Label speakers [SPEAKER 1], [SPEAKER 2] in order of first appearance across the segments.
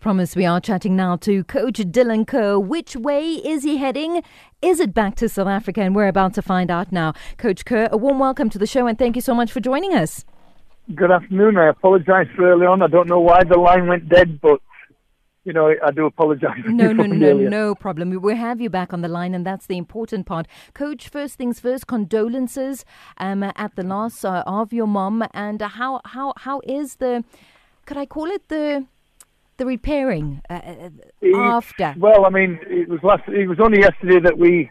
[SPEAKER 1] Promise we are chatting now to Coach Dylan Kerr. Which way is he heading? Is it back to South Africa? And we're about to find out now. Coach Kerr, a warm welcome to the show and thank you so much for joining us.
[SPEAKER 2] Good afternoon. I apologise for early on. I don't know why the line went dead, but you know, I do apologise.
[SPEAKER 1] No, no, no, no problem. We will have you back on the line, and that's the important part. Coach, first things first, condolences um, at the loss uh, of your mom, and how how how is the? Could I call it the the repairing uh, uh after?
[SPEAKER 2] Well, I mean, it was last. It was only yesterday that we.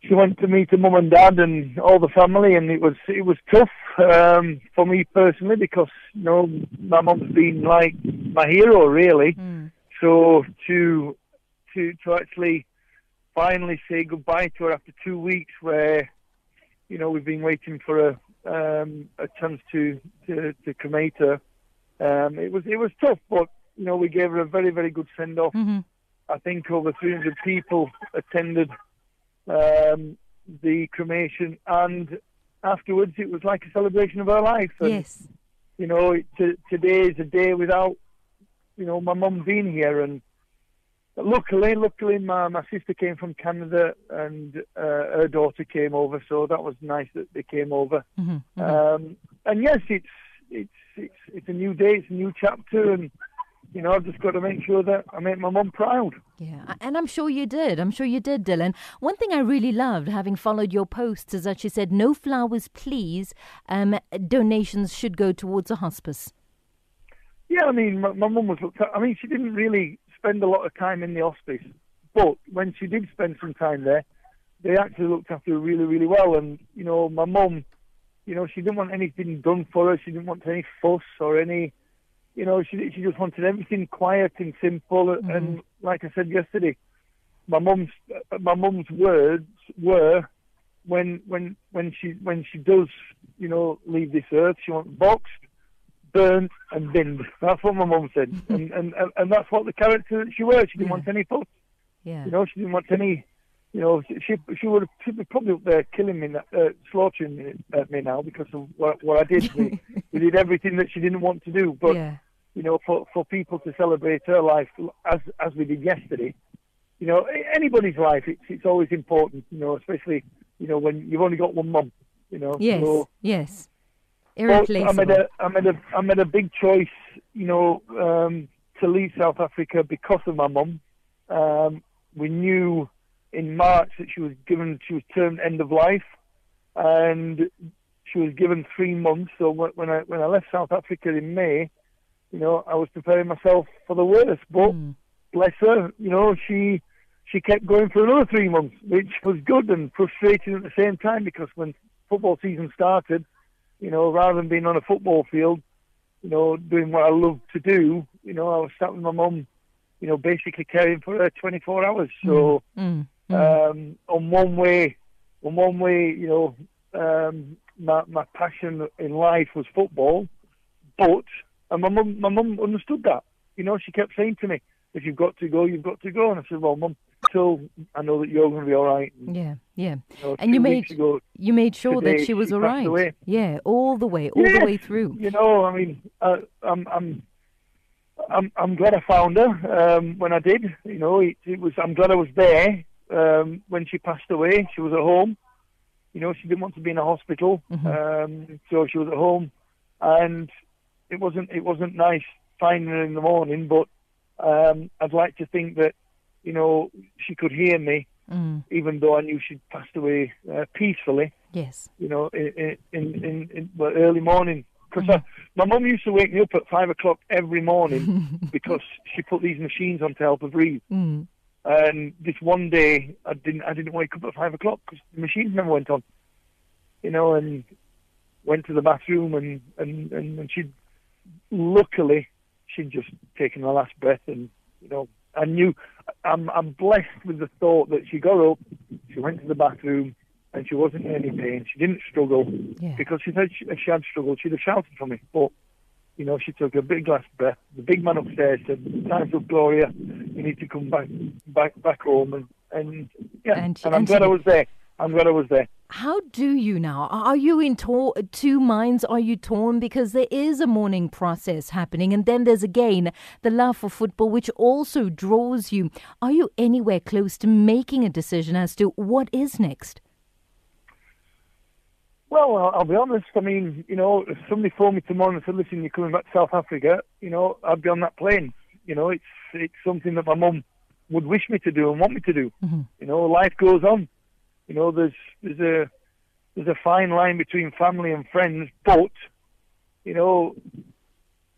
[SPEAKER 2] She went to meet her mum and dad and all the family, and it was it was tough um, for me personally because you know my mum's been like my hero really. Mm. So to to to actually finally say goodbye to her after two weeks, where you know we've been waiting for a um, a chance to to, to cremate her. Um, it was it was tough, but you know we gave her a very very good send off. Mm-hmm. I think over 300 people attended um, the cremation, and afterwards it was like a celebration of her life. And,
[SPEAKER 1] yes.
[SPEAKER 2] You know, t- today is a day without you know my mum being here, and luckily, luckily my my sister came from Canada and uh, her daughter came over, so that was nice that they came over. Mm-hmm. Mm-hmm. Um, and yes, it's it's it's it's a new day, it's a new chapter, and you know I've just got to make sure that I make my mum proud.
[SPEAKER 1] Yeah, and I'm sure you did. I'm sure you did, Dylan. One thing I really loved, having followed your posts, is that you said, "No flowers, please. Um, donations should go towards a hospice."
[SPEAKER 2] Yeah, I mean, my, my mum was looked at. I mean, she didn't really spend a lot of time in the hospice, but when she did spend some time there, they actually looked after her really, really well. And you know, my mum you know, she didn't want anything done for her. She didn't want any fuss or any, you know, she she just wanted everything quiet and simple. Mm-hmm. And like I said yesterday, my mum's my mum's words were, when when when she when she does, you know, leave this earth, she wants boxed, burnt, and binned. That's what my mum said, and, and and that's what the character that she was. She didn't yeah. want any fuss.
[SPEAKER 1] Yeah.
[SPEAKER 2] You know, she didn't want any you know, she she would have she'd be probably up there killing me, uh, slaughtering me, uh, me now because of what, what I did. we, we did everything that she didn't want to do, but yeah. you know, for for people to celebrate her life as as we did yesterday, you know, anybody's life, it's it's always important, you know, especially you know when you've only got one mum, you know.
[SPEAKER 1] Yes.
[SPEAKER 2] So,
[SPEAKER 1] yes.
[SPEAKER 2] Irreplaceable. I made a I made a I made a big choice, you know, um, to leave South Africa because of my mum. Um, we knew in March that she was given, she was termed end of life, and she was given three months. So when I when I left South Africa in May, you know, I was preparing myself for the worst. But mm. bless her, you know, she she kept going for another three months, which was good and frustrating at the same time because when football season started, you know, rather than being on a football field, you know, doing what I love to do, you know, I was sat with my mum, you know, basically caring for her 24 hours. So. Mm. Mm. Mm. Um, on one way, on one way, you know, um, my my passion in life was football, but and my mum my mum understood that. You know, she kept saying to me, "If you've got to go, you've got to go." And I said, "Well, mum, till I know that you're going to be all right."
[SPEAKER 1] And, yeah, yeah. You know, and you made ago, you made sure today, that she was
[SPEAKER 2] she
[SPEAKER 1] all right.
[SPEAKER 2] Away.
[SPEAKER 1] Yeah, all the way, all yes, the way through.
[SPEAKER 2] You know, I mean, uh, I'm I'm I'm I'm glad I found her um, when I did. You know, it, it was I'm glad I was there um, when she passed away. She was at home. You know, she didn't want to be in a hospital, mm-hmm. um, so she was at home, and it wasn't it wasn't nice finding her in the morning. But um, I'd like to think that you know she could hear me, mm. even though I knew she'd passed away uh, peacefully.
[SPEAKER 1] Yes.
[SPEAKER 2] You know, in in in, in well, early morning because mm. my mum used to wake me up at five o'clock every morning because she put these machines on to help her breathe. Mm. And this one day, I didn't I didn't wake up at five o'clock because the machines never went on. You know, and went to the bathroom and and and, and she, luckily, she'd just taken her last breath, and you know, I knew. I'm I'm blessed with the thought that she got up, she went to the bathroom, and she wasn't in any pain. She didn't struggle yeah. because she said she, if she had struggled, she'd have shouted for me. But you know, she took a big last breath. The big man upstairs said, "Time's up, Gloria. You need to come back, back, back home." And and yeah, and, and I'm glad I was there. I'm glad I was there.
[SPEAKER 1] How do you now? Are you in tor- two minds? Are you torn? Because there is a mourning process happening, and then there's again the love for football, which also draws you. Are you anywhere close to making a decision as to what is next?
[SPEAKER 2] Well, I'll be honest. I mean, you know, if somebody phoned me tomorrow and said, "Listen, you're coming back to South Africa," you know, I'd be on that plane. You know, it's it's something that my mum would wish me to do and want me to do. Mm-hmm. You know, life goes on. You know, there's there's a there's a fine line between family and friends, but you know,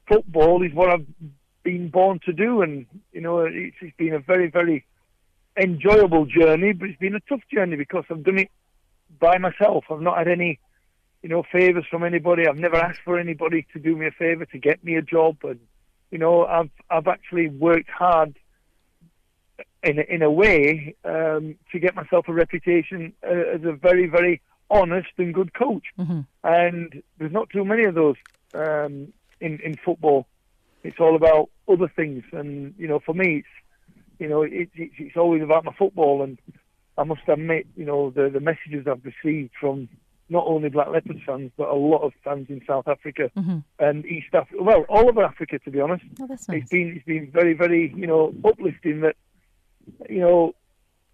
[SPEAKER 2] football is what I've been born to do, and you know, it's, it's been a very very enjoyable journey, but it's been a tough journey because I've done it by myself. I've not had any, you know, favors from anybody. I've never asked for anybody to do me a favor to get me a job, and you know, I've I've actually worked hard in a, in a way um, to get myself a reputation uh, as a very very honest and good coach. Mm-hmm. And there's not too many of those um, in in football. It's all about other things, and you know, for me, it's you know, it, it, it's always about my football. And I must admit, you know, the the messages I've received from not only Black Leopard fans, but a lot of fans in South Africa mm-hmm. and East Africa. Well, all over Africa, to be honest.
[SPEAKER 1] Oh, nice.
[SPEAKER 2] It's been it's been very very you know uplifting that you know,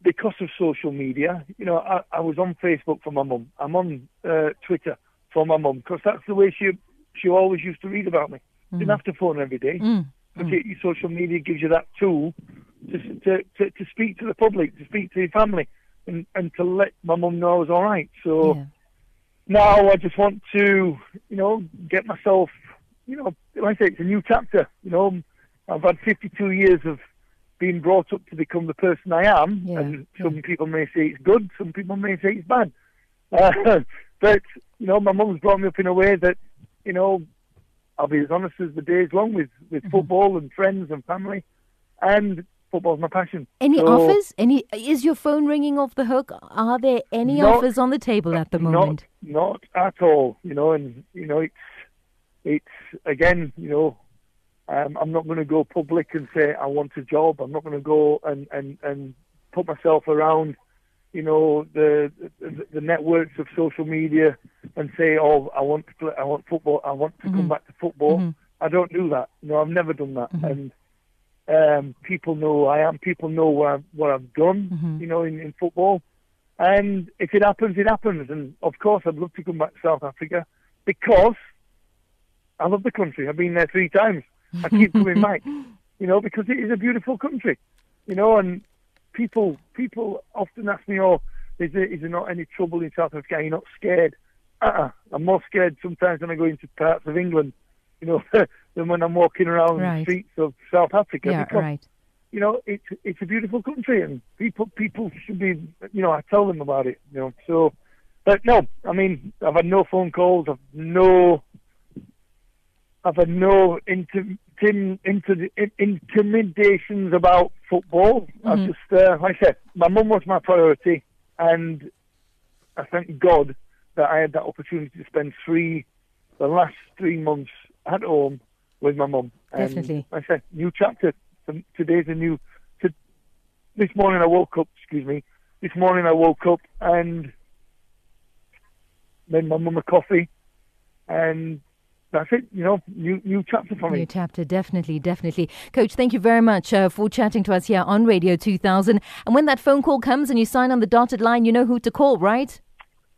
[SPEAKER 2] because of social media, you know, I, I was on Facebook for my mum. I'm on uh, Twitter for my mum because that's the way she she always used to read about me. Mm. Didn't have to phone every day. Mm. But mm. social media gives you that tool to, to, to, to, speak to the public, to speak to your family, and, and to let my mum know I was all right. So yeah. now I just want to, you know, get myself, you know, like I say, it's a new chapter. You know, I've had 52 years of being brought up to become the person I am. Yeah, and some yeah. people may say it's good, some people may say it's bad. Uh, but, you know, my mum's brought me up in a way that, you know, I'll be as honest as the day is long with, with mm-hmm. football and friends and family. And football's my passion.
[SPEAKER 1] Any so, offers? Any is your phone ringing off the hook? Are there any not, offers on the table at the moment?
[SPEAKER 2] Not, not at all. You know, and you know, it's it's again, you know, um, I'm not going to go public and say I want a job. I'm not going to go and, and, and put myself around, you know, the, the, the networks of social media and say, oh, I want to play, I want football. I want to mm-hmm. come back to football. Mm-hmm. I don't do that. No, I've never done that. Mm-hmm. And um, people know I am. People know what I've, what I've done, mm-hmm. you know, in, in football. And if it happens, it happens. And of course, I'd love to come back to South Africa because I love the country. I've been there three times. I keep coming back, you know, because it is a beautiful country, you know, and people people often ask me, oh, is there, is there not any trouble in South Africa? Are you not scared? Uh-uh. I'm more scared sometimes when I go into parts of England, you know, than when I'm walking around right. the streets of South Africa.
[SPEAKER 1] Yeah,
[SPEAKER 2] because,
[SPEAKER 1] right.
[SPEAKER 2] You know, it's it's a beautiful country, and people people should be, you know, I tell them about it, you know. So, but no, I mean, I've had no phone calls, I've no I've had no inter, inter, intimidations about football. Mm-hmm. I just, uh, like I said, my mum was my priority, and I thank God that I had that opportunity to spend three, the last three months at home with my mum.
[SPEAKER 1] Definitely.
[SPEAKER 2] Like I said, new chapter. Today's a new. To, this morning I woke up. Excuse me. This morning I woke up and made my mum a coffee, and that's it. You know, new new chapter for me.
[SPEAKER 1] New chapter, definitely, definitely. Coach, thank you very much uh, for chatting to us here on Radio 2000. And when that phone call comes and you sign on the dotted line, you know who to call, right?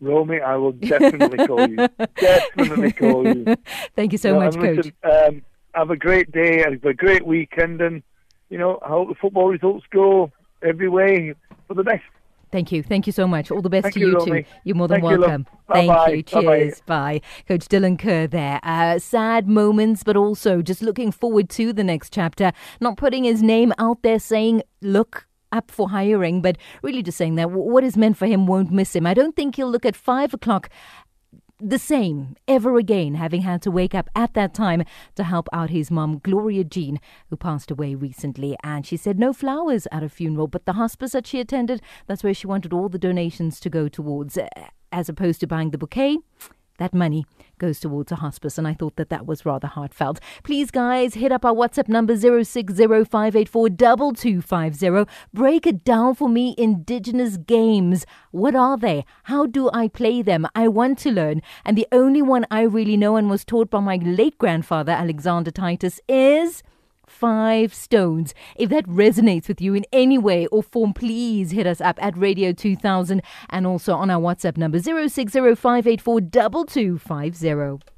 [SPEAKER 2] Romy, I will definitely call you. Definitely call you.
[SPEAKER 1] Thank you so know,
[SPEAKER 2] much,
[SPEAKER 1] Coach.
[SPEAKER 2] Listen, um, have a great day. Have a great weekend, and you know, I hope the football results go every way for the best.
[SPEAKER 1] Thank you. Thank you so much. All the best
[SPEAKER 2] Thank
[SPEAKER 1] to
[SPEAKER 2] you,
[SPEAKER 1] you
[SPEAKER 2] too.
[SPEAKER 1] You're more than
[SPEAKER 2] Thank
[SPEAKER 1] welcome.
[SPEAKER 2] You,
[SPEAKER 1] Thank you. Cheers. Bye. Bye. Coach Dylan Kerr there. Uh, sad moments, but also just looking forward to the next chapter. Not putting his name out there saying, look, up for hiring, but really just saying that what is meant for him won't miss him. I don't think he'll look at five o'clock the same ever again, having had to wake up at that time to help out his mum, Gloria Jean, who passed away recently. And she said no flowers at a funeral, but the hospice that she attended, that's where she wanted all the donations to go towards, as opposed to buying the bouquet that money goes towards a hospice. And I thought that that was rather heartfelt. Please, guys, hit up our WhatsApp number 0605842250. Break it down for me. Indigenous games. What are they? How do I play them? I want to learn. And the only one I really know and was taught by my late grandfather, Alexander Titus, is five stones. If that resonates with you in any way or form, please hit us up at Radio 2000 and also on our WhatsApp number 0605842250.